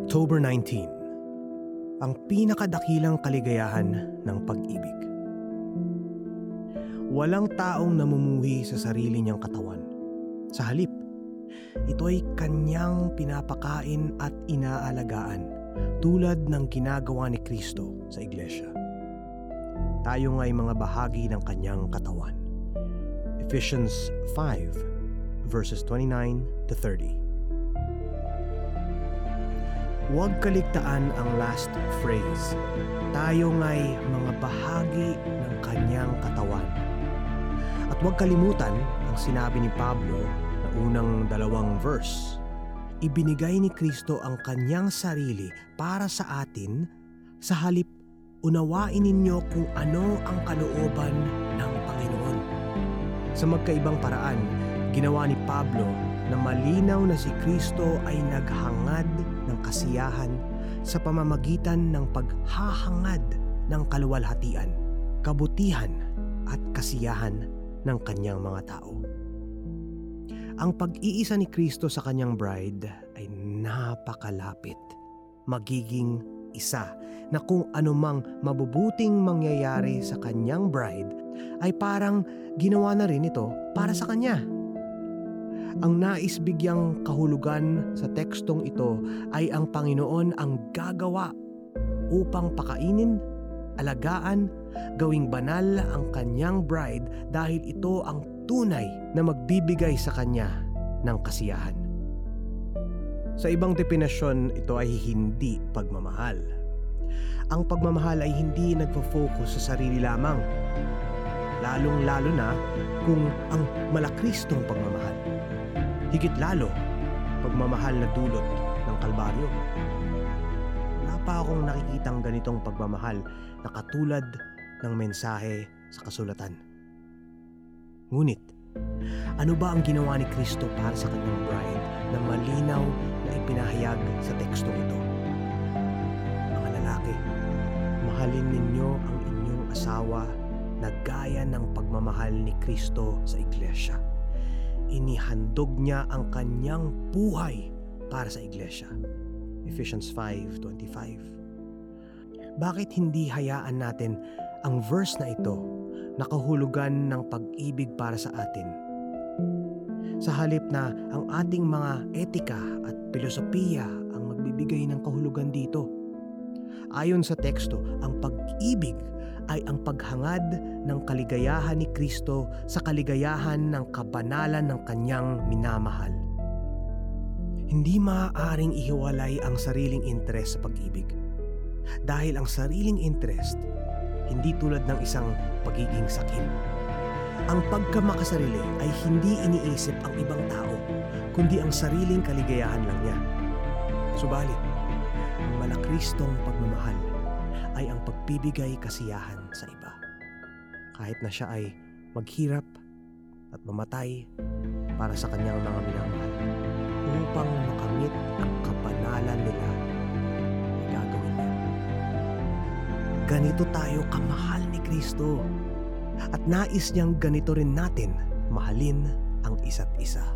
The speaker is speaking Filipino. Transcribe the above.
October 19 Ang pinakadakilang kaligayahan ng pag-ibig Walang taong namumuhi sa sarili niyang katawan. Sa halip, ito ay kanyang pinapakain at inaalagaan tulad ng ginagawa ni Kristo sa iglesia. Tayo nga'y mga bahagi ng kanyang katawan. Ephesians 5 verses 29 to 30. Huwag kaligtaan ang last phrase. Tayo nga'y mga bahagi ng kanyang katawan. At huwag kalimutan ang sinabi ni Pablo na unang dalawang verse. Ibinigay ni Kristo ang kanyang sarili para sa atin sa halip unawain ninyo kung ano ang kalooban ng Panginoon. Sa magkaibang paraan, ginawa ni Pablo na malinaw na si Kristo ay naghangad ng kasiyahan sa pamamagitan ng paghahangad ng kaluwalhatian, kabutihan at kasiyahan ng kanyang mga tao. Ang pag-iisa ni Kristo sa kanyang bride ay napakalapit, magiging isa na kung anumang mabubuting mangyayari sa kanyang bride ay parang ginawa na rin ito para sa kanya. Ang nais bigyang kahulugan sa tekstong ito ay ang Panginoon ang gagawa upang pakainin, alagaan, gawing banal ang kanyang bride dahil ito ang tunay na magbibigay sa kanya ng kasiyahan. Sa ibang definasyon, ito ay hindi pagmamahal. Ang pagmamahal ay hindi nagfo-focus sa sarili lamang. Lalong-lalo na kung ang malakristong pagmamahal. Higit lalo, pagmamahal na dulot ng kalbaryo. Wala pa akong nakikitang ganitong pagmamahal na katulad ng mensahe sa kasulatan. Ngunit, ano ba ang ginawa ni Kristo para sa kanyang bride na malinaw na ipinahayag sa tekstong ito? Mga lalaki, mahalin ninyo ang inyong asawa na gaya ng pagmamahal ni Kristo sa iglesia. Inihandog niya ang kanyang buhay para sa iglesia. Ephesians 5.25 Bakit hindi hayaan natin ang verse na ito nakahulugan ng pag-ibig para sa atin? Sa halip na ang ating mga etika at filosofiya ang magbibigay ng kahulugan dito. Ayon sa teksto, ang pag-ibig ay ang paghangad ng kaligayahan ni Kristo sa kaligayahan ng kabanalan ng kanyang minamahal. Hindi maaaring ihiwalay ang sariling interes sa pag-ibig. Dahil ang sariling interest, hindi tulad ng isang pagiging sakim. Ang pagkamakasarili ay hindi iniisip ang ibang tao, kundi ang sariling kaligayahan lang niya. Subalit, malakristong pagmamahal ay ang pagbibigay kasiyahan sa iba. Kahit na siya ay maghirap at mamatay para sa kanyang mga minamahal upang makamit ang kapanalan nila gagawin niya. Ganito tayo kamahal ni Kristo at nais niyang ganito rin natin mahalin ang isa't isa.